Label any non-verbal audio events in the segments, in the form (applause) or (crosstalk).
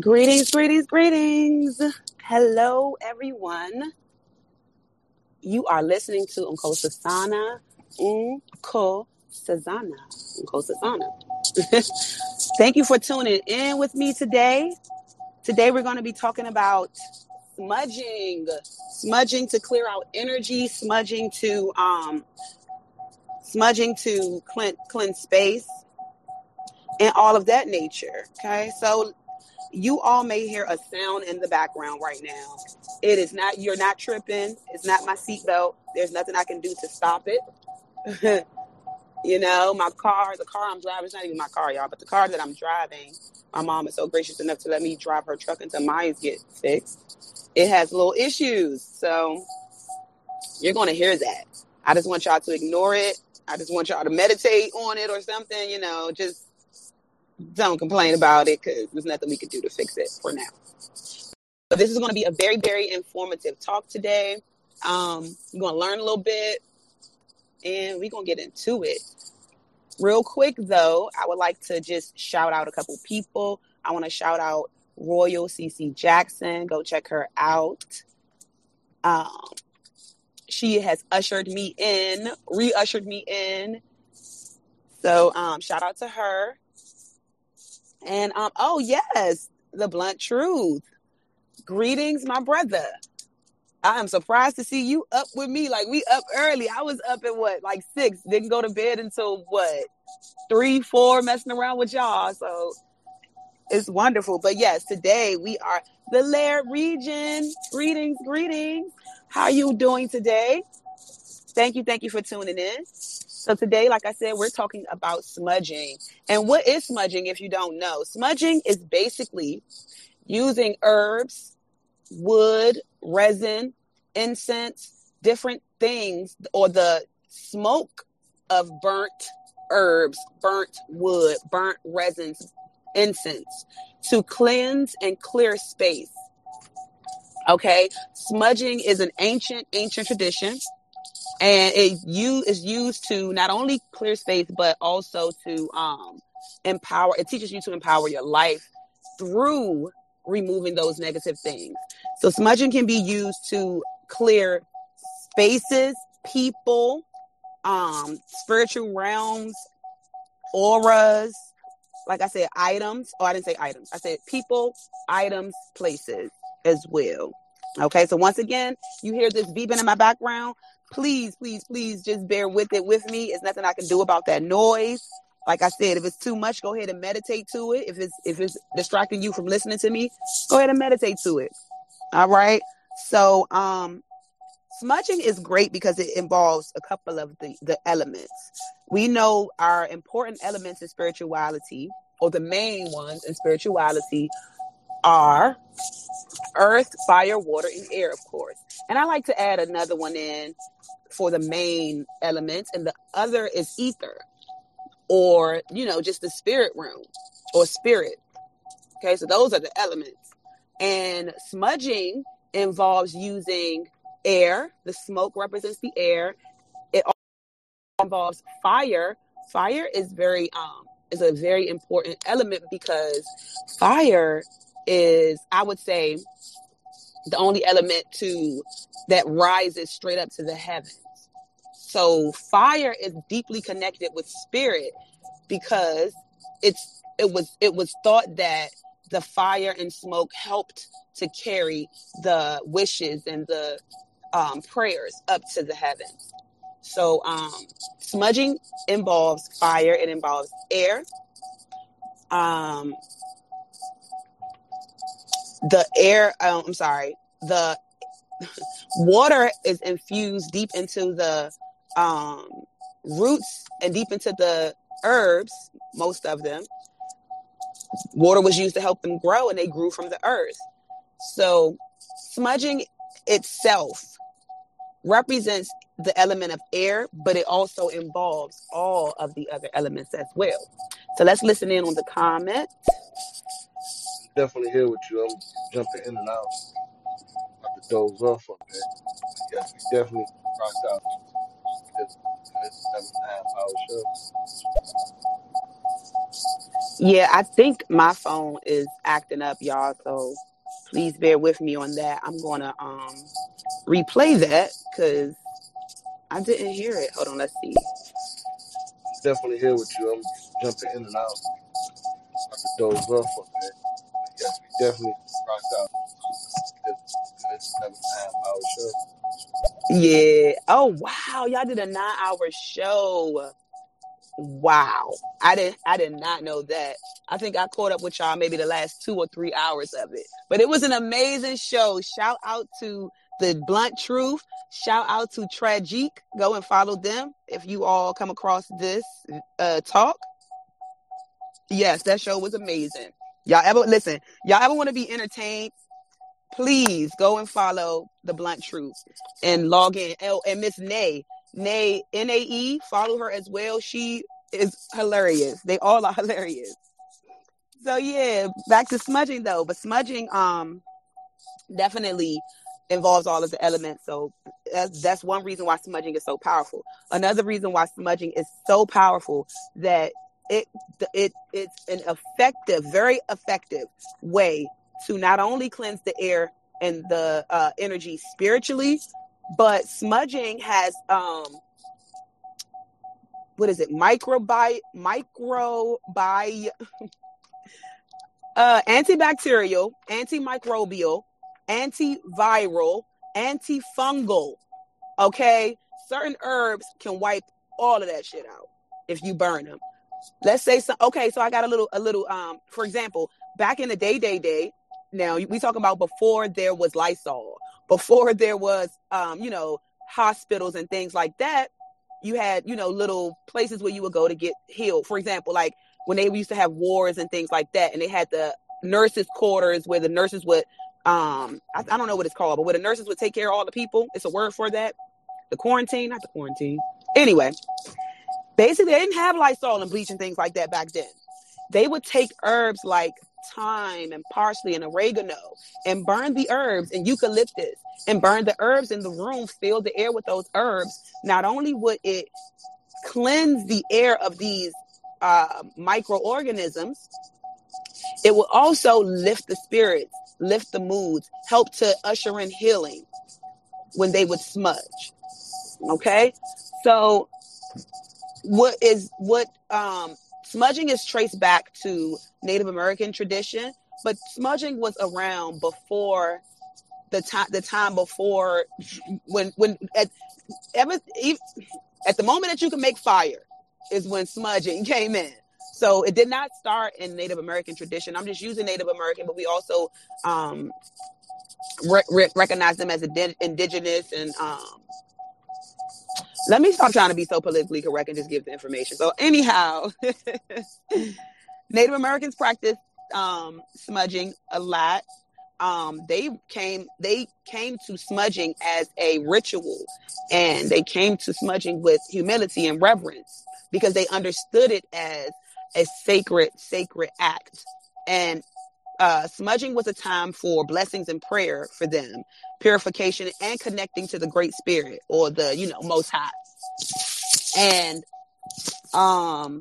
Greetings, greetings, greetings. Hello, everyone. You are listening to Nkosasana. Unko Sasana. Nkosasana. (laughs) Thank you for tuning in with me today. Today, we're going to be talking about smudging. Smudging to clear out energy, smudging to um smudging to cleanse, cleanse space and all of that nature. Okay, so you all may hear a sound in the background right now. It is not, you're not tripping. It's not my seatbelt. There's nothing I can do to stop it. (laughs) you know, my car, the car I'm driving, it's not even my car, y'all, but the car that I'm driving, my mom is so gracious enough to let me drive her truck until mine get fixed. It has little issues. So you're going to hear that. I just want y'all to ignore it. I just want y'all to meditate on it or something, you know, just don't complain about it because there's nothing we can do to fix it for now. But this is going to be a very, very informative talk today. Um, we're going to learn a little bit and we're going to get into it. Real quick, though, I would like to just shout out a couple people. I want to shout out Royal CC Jackson. Go check her out. Um, she has ushered me in, re ushered me in. So, um, shout out to her. And um, oh yes, the blunt truth. Greetings, my brother. I am surprised to see you up with me. Like we up early. I was up at what, like six. Didn't go to bed until what, three, four, messing around with y'all. So it's wonderful. But yes, today we are the Laird region. Greetings, greetings. How you doing today? Thank you, thank you for tuning in. So today, like I said, we're talking about smudging. And what is smudging if you don't know? Smudging is basically using herbs, wood, resin, incense, different things, or the smoke of burnt herbs, burnt wood, burnt resins, incense to cleanse and clear space. Okay, smudging is an ancient, ancient tradition and it you is used to not only clear space but also to um empower it teaches you to empower your life through removing those negative things. So smudging can be used to clear spaces people um spiritual realms auras like i said items. Oh i didn't say items. I said people items places as well. Okay so once again you hear this beeping in my background please, please, please just bear with it with me. It's nothing I can do about that noise. Like I said, if it's too much, go ahead and meditate to it. If it's if it's distracting you from listening to me, go ahead and meditate to it. All right. So um smudging is great because it involves a couple of the, the elements. We know our important elements in spirituality, or the main ones in spirituality, are earth, fire, water, and air, of course. And I like to add another one in for the main elements, and the other is ether, or you know, just the spirit realm or spirit. Okay, so those are the elements. And smudging involves using air. The smoke represents the air. It involves fire. Fire is very um is a very important element because fire is I would say the only element to that rises straight up to the heavens. So fire is deeply connected with spirit because it's it was it was thought that the fire and smoke helped to carry the wishes and the um, prayers up to the heavens. So um, smudging involves fire, it involves air. Um, the air, um, I'm sorry, the (laughs) water is infused deep into the um, roots and deep into the herbs, most of them. Water was used to help them grow and they grew from the earth. So, smudging itself represents the element of air, but it also involves all of the other elements as well. So, let's listen in on the comment. Definitely here with you. I'm jumping in and out. I have to doze off on that. Yes, we definitely rocked out Yeah, I think my phone is acting up, y'all. So please bear with me on that. I'm gonna um replay that because I didn't hear it. Hold on, let's see. Definitely here with you. I'm jumping in and out. About to doze off bit. But yes, we definitely rocked out. Yeah. Oh wow, y'all did a nine hour show. Wow. I didn't I did not know that. I think I caught up with y'all maybe the last two or three hours of it. But it was an amazing show. Shout out to the blunt truth. Shout out to Tragic. Go and follow them if you all come across this uh talk. Yes, that show was amazing. Y'all ever listen, y'all ever want to be entertained? Please go and follow the blunt truth and log in. Oh, and Miss Nay, Nay, N A E, follow her as well. She is hilarious. They all are (laughs) hilarious. So yeah, back to smudging though. But smudging um definitely involves all of the elements. So that's, that's one reason why smudging is so powerful. Another reason why smudging is so powerful that it it it's an effective, very effective way to not only cleanse the air and the uh, energy spiritually, but smudging has um what is it? Microbi microbi uh antibacterial antimicrobial antiviral antifungal okay? Certain herbs can wipe all of that shit out if you burn them let's say some okay so i got a little a little um for example back in the day day day now we talk about before there was lysol before there was um you know hospitals and things like that you had you know little places where you would go to get healed. For example like when they used to have wars and things like that and they had the nurses quarters where the nurses would um I, I don't know what it's called but where the nurses would take care of all the people. It's a word for that. The quarantine not the quarantine. Anyway basically they didn't have lysol and bleach and things like that back then. They would take herbs like thyme and parsley and oregano and burn the herbs and eucalyptus and burn the herbs in the room fill the air with those herbs. Not only would it cleanse the air of these uh, microorganisms it will also lift the spirits lift the moods help to usher in healing when they would smudge. Okay? So what is what um smudging is traced back to Native American tradition, but smudging was around before the time the time before when when at ever at the moment that you can make fire is when smudging (laughs) came in. So it did not start in Native American tradition. I'm just using Native American, but we also um, re- re- recognize them as indigenous and um, let me stop trying to be so politically correct and just give the information. So, anyhow, (laughs) Native Americans practice um, smudging a lot. Um, they came they came to smudging as a ritual, and they came to smudging with humility and reverence because they understood it as a sacred sacred act. And uh, smudging was a time for blessings and prayer for them, purification and connecting to the Great Spirit or the you know Most High. And um,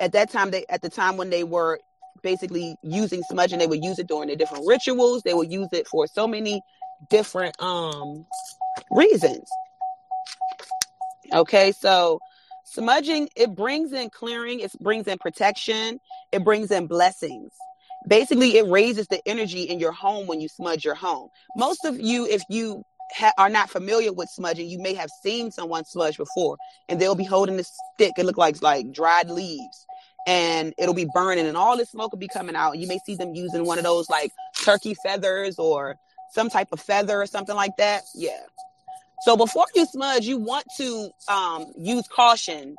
at that time, they at the time when they were basically using smudging, they would use it during the different rituals. They would use it for so many different um reasons. Okay, so smudging it brings in clearing, it brings in protection, it brings in blessings basically it raises the energy in your home when you smudge your home. Most of you if you ha- are not familiar with smudging you may have seen someone smudge before and they'll be holding this stick it looks like like dried leaves and it'll be burning and all this smoke will be coming out. You may see them using one of those like turkey feathers or some type of feather or something like that. Yeah. So before you smudge you want to um, use caution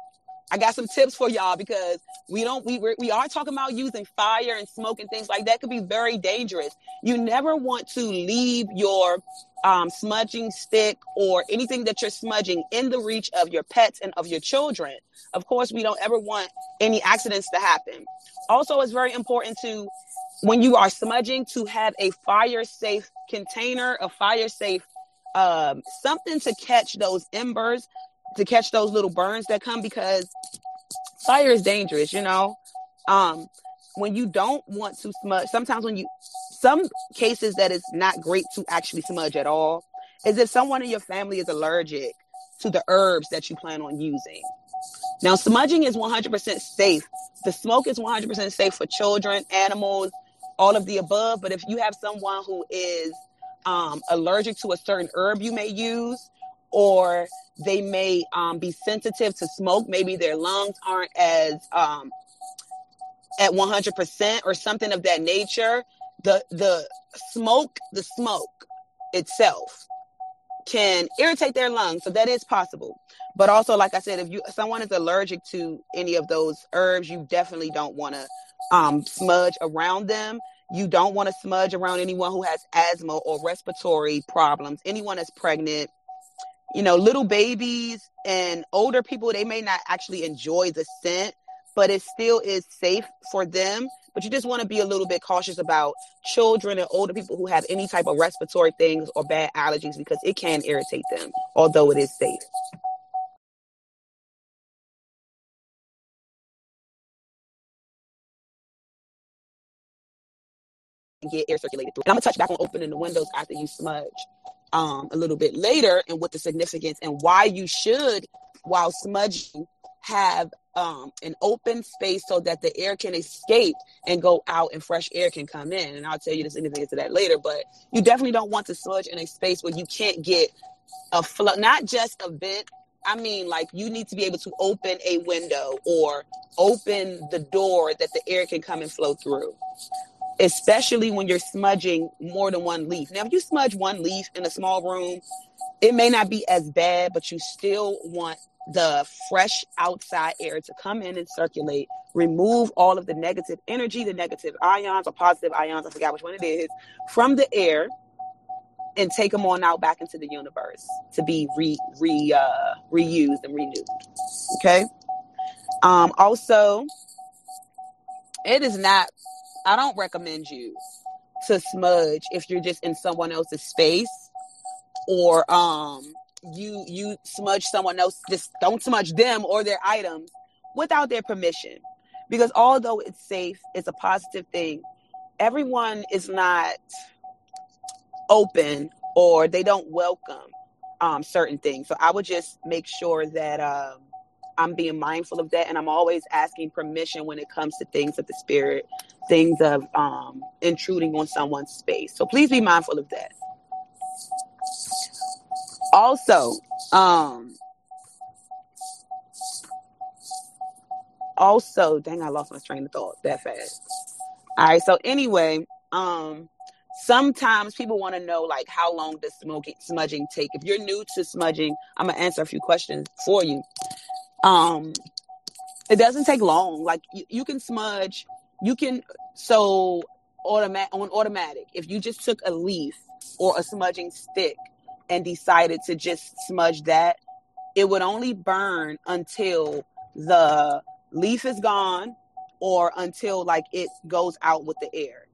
I got some tips for y'all because we don't we we are talking about using fire and smoke and things like that could be very dangerous. You never want to leave your um, smudging stick or anything that you're smudging in the reach of your pets and of your children. Of course, we don't ever want any accidents to happen. Also, it's very important to when you are smudging to have a fire safe container, a fire safe um, something to catch those embers to catch those little burns that come because fire is dangerous, you know. Um, when you don't want to smudge, sometimes when you, some cases that is not great to actually smudge at all is if someone in your family is allergic to the herbs that you plan on using. Now, smudging is 100% safe. The smoke is 100% safe for children, animals, all of the above. But if you have someone who is um, allergic to a certain herb you may use, or they may um, be sensitive to smoke, maybe their lungs aren't as um, at 100% or something of that nature, the the smoke, the smoke itself can irritate their lungs. So that is possible. But also, like I said, if you someone is allergic to any of those herbs, you definitely don't want to um, smudge around them. You don't want to smudge around anyone who has asthma or respiratory problems, anyone that's pregnant. You know, little babies and older people, they may not actually enjoy the scent, but it still is safe for them. But you just want to be a little bit cautious about children and older people who have any type of respiratory things or bad allergies because it can irritate them, although it is safe. Get air circulated through. And I'm gonna touch back on opening the windows after you smudge um, a little bit later and what the significance and why you should, while smudging, have um, an open space so that the air can escape and go out and fresh air can come in. And I'll tell you the significance of that later. But you definitely don't want to smudge in a space where you can't get a flow, not just a vent. I mean, like you need to be able to open a window or open the door that the air can come and flow through. Especially when you're smudging more than one leaf. Now, if you smudge one leaf in a small room, it may not be as bad, but you still want the fresh outside air to come in and circulate, remove all of the negative energy, the negative ions or positive ions, I forgot which one it is, from the air and take them on out back into the universe to be re, re uh, reused and renewed. Okay. Um, also, it is not, I don't recommend you to smudge if you're just in someone else's space or um you you smudge someone else just don't smudge them or their items without their permission. Because although it's safe it's a positive thing everyone is not open or they don't welcome um, certain things. So i would just make sure that um, i'm being mindful of that and i'm always asking permission when it comes to things of the spirit things of um, intruding on someone's space. So please be mindful of that. Also um also dang i lost my train of thought that fast. All right so anyway um sometimes people want to know like how long does smoking smudging take? If you're new to smudging i'm gonna answer a few questions for you. Um it doesn't take long. Like you, you can smudge you can so automatic on automatic if you just took a leaf or a smudging stick and decided to just smudge that, it would only burn until the leaf is gone or until like it goes out with the air.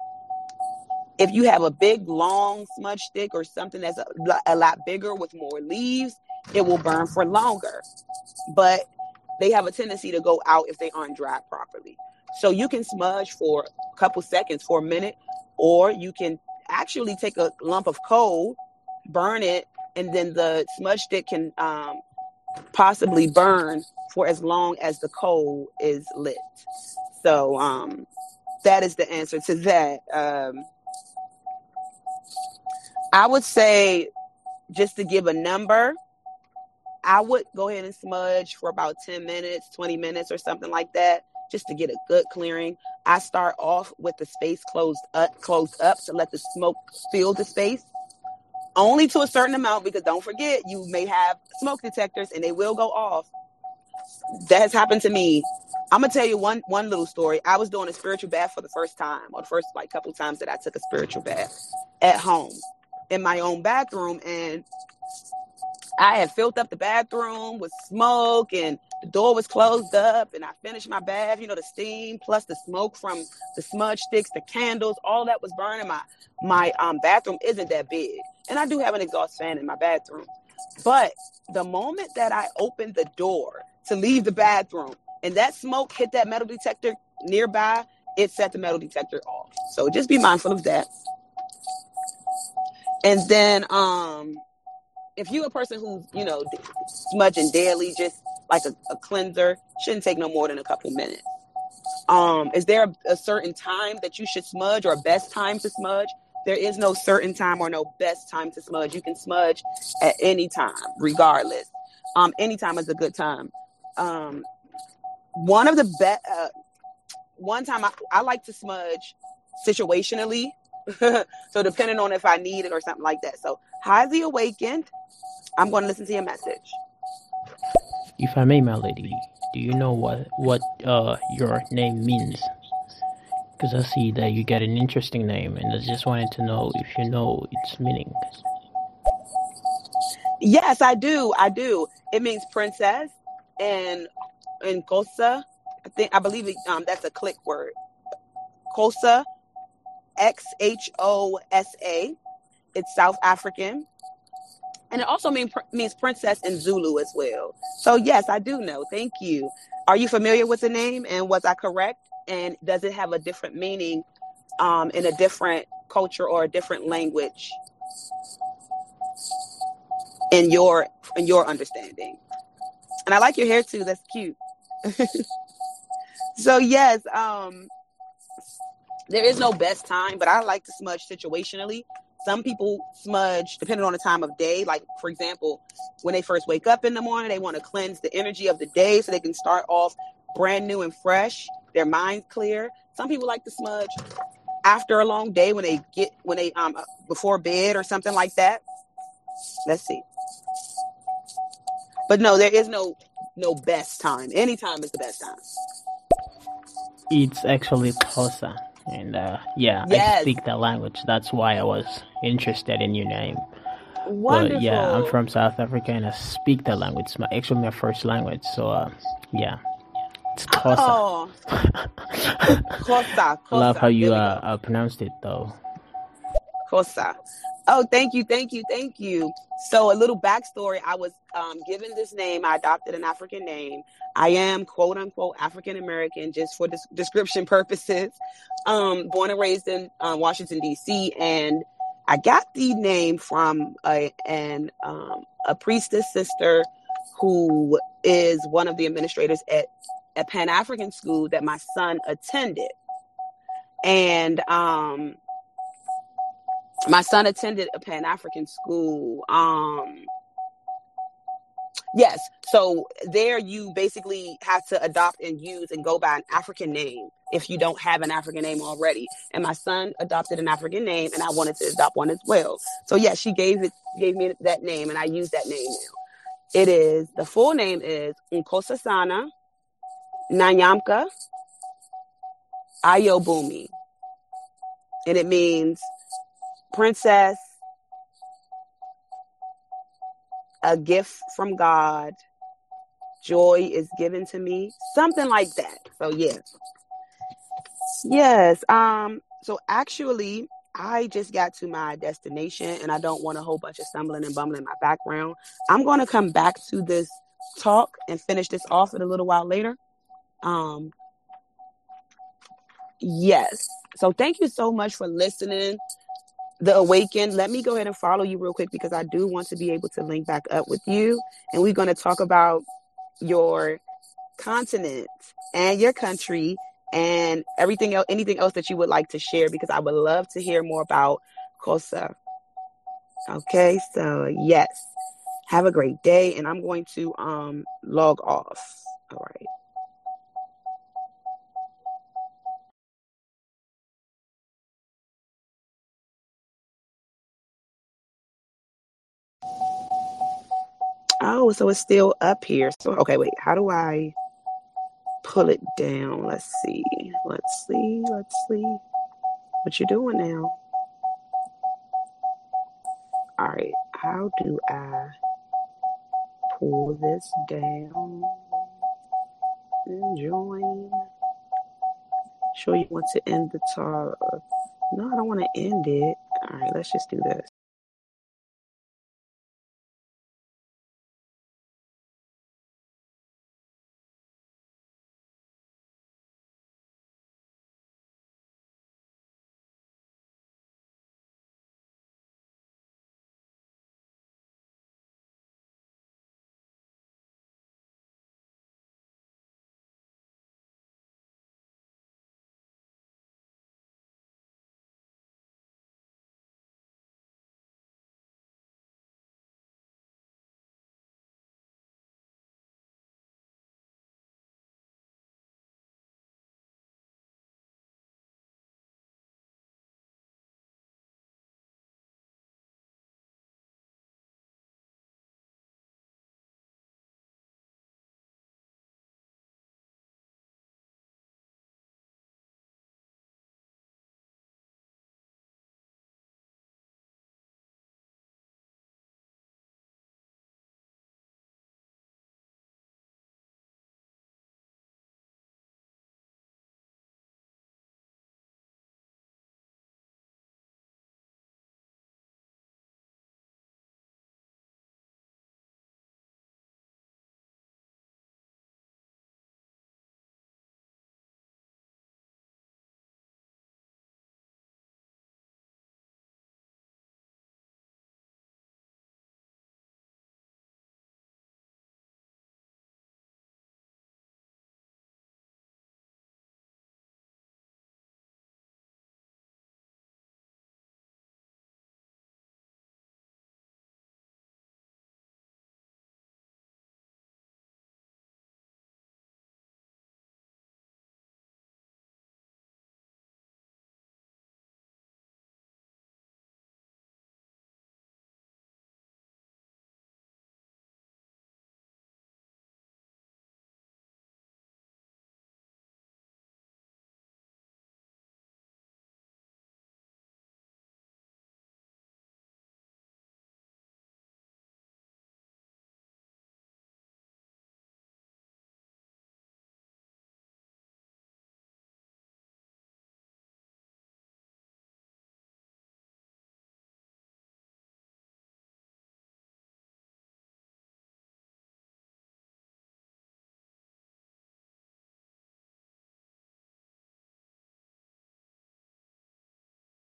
If you have a big long smudge stick or something that's a, a lot bigger with more leaves, it will burn for longer. But they have a tendency to go out if they aren't dried properly. So you can smudge for a couple seconds, for a minute, or you can actually take a lump of coal burn it, and then the smudge stick can um, possibly burn for as long as the coal is lit. So um, that is the answer to that. Um, I would say, just to give a number, I would go ahead and smudge for about 10 minutes, 20 minutes, or something like that, just to get a good clearing. I start off with the space closed up, closed up to let the smoke fill the space only to a certain amount because don't forget you may have smoke detectors and they will go off. That has happened to me. I'm gonna tell you one one little story. I was doing a spiritual bath for the first time or the first like couple times that i took a spiritual bath at home in my own bathroom and i had filled up the bathroom with smoke and the door was closed up and i finished my bath you know the steam plus the smoke from the smudge sticks the candles all that was burning my my um, bathroom isn't that big and I do have an exhaust fan in my bathroom. But the moment that I opened the door to leave the bathroom and that smoke hit that metal detector nearby, it set the metal detector off. So just be mindful of that. And then, um, if you're a person who's, you know, smudging daily, just like a, a cleanser, shouldn't take no more than a couple minutes. Um, is there a, a certain time that you should smudge or best time to smudge? There is no certain time or no best time to smudge. You can smudge at any time, regardless. Um, anytime is a good time. Um, one of the best, uh, one time I, I like to smudge situationally. (laughs) so depending on if I need it or something like that. So highly awakened, I'm going to listen to your message. If I may, my lady, do you know what what uh your name means? Because I see that you get an interesting name, and I just wanted to know if you know its meaning. Yes, I do. I do. It means princess, and in Kosa. I think I believe it, um that's a click word. Kosa, X H O S A. It's South African. And it also mean, means princess in Zulu as well. So, yes, I do know. Thank you. Are you familiar with the name and was I correct? And does it have a different meaning um, in a different culture or a different language in your in your understanding? And I like your hair too. That's cute. (laughs) so yes, um, there is no best time, but I like to smudge situationally. Some people smudge depending on the time of day. Like, for example, when they first wake up in the morning, they want to cleanse the energy of the day so they can start off brand new and fresh, their mind clear. Some people like to smudge after a long day when they get when they um before bed or something like that. Let's see. But no, there is no no best time. Any time is the best time. It's actually Xhosa. And uh, yeah, Yes. I speak that language. That's why I was interested in your name. Wonderful. But yeah, I'm from South Africa and I speak that language. It's my actually my first language. So uh, yeah, it's Xhosa. Oh, (laughs) Xhosa. I love how you uh, uh, pronounced it though. Xhosa. Oh, thank you, thank you, thank you. So, a little backstory: I was um, given this name. I adopted an African name. I am quote unquote African American, just for des- description purposes. Um, born and raised in uh, Washington D.C., and I got the name from a an um, a priestess sister who is one of the administrators at a Pan African school that my son attended, and um, my son attended a Pan African school. Um, yes, so there you basically have to adopt and use and go by an African name if you don't have an African name already. And my son adopted an African name, and I wanted to adopt one as well. So yeah, she gave it gave me that name, and I use that name now. It is the full name is Nkosasana Nanyamka Ayobumi, and it means princess, a gift from God, joy is given to me, something like that. So yeah. Yes. Um, so actually I just got to my destination and I don't want a whole bunch of stumbling and bumbling in my background. I'm gonna come back to this talk and finish this off in a little while later. Um yes. So thank you so much for listening the awakened let me go ahead and follow you real quick because i do want to be able to link back up with you. And we're going to talk about your continent and your country and everything else anything else that you would like to share because i would love to hear more about kosa okay so yes. Have a great day and i'm going to um log off. All right oh so it's still up here so okay wait how do i pull it down. Let's see. Let's see. Let's see. What you doing now? All right. How do I pull this down and join? Sure you want to end the talk. No, I don't want to end it. All right, let's just do this.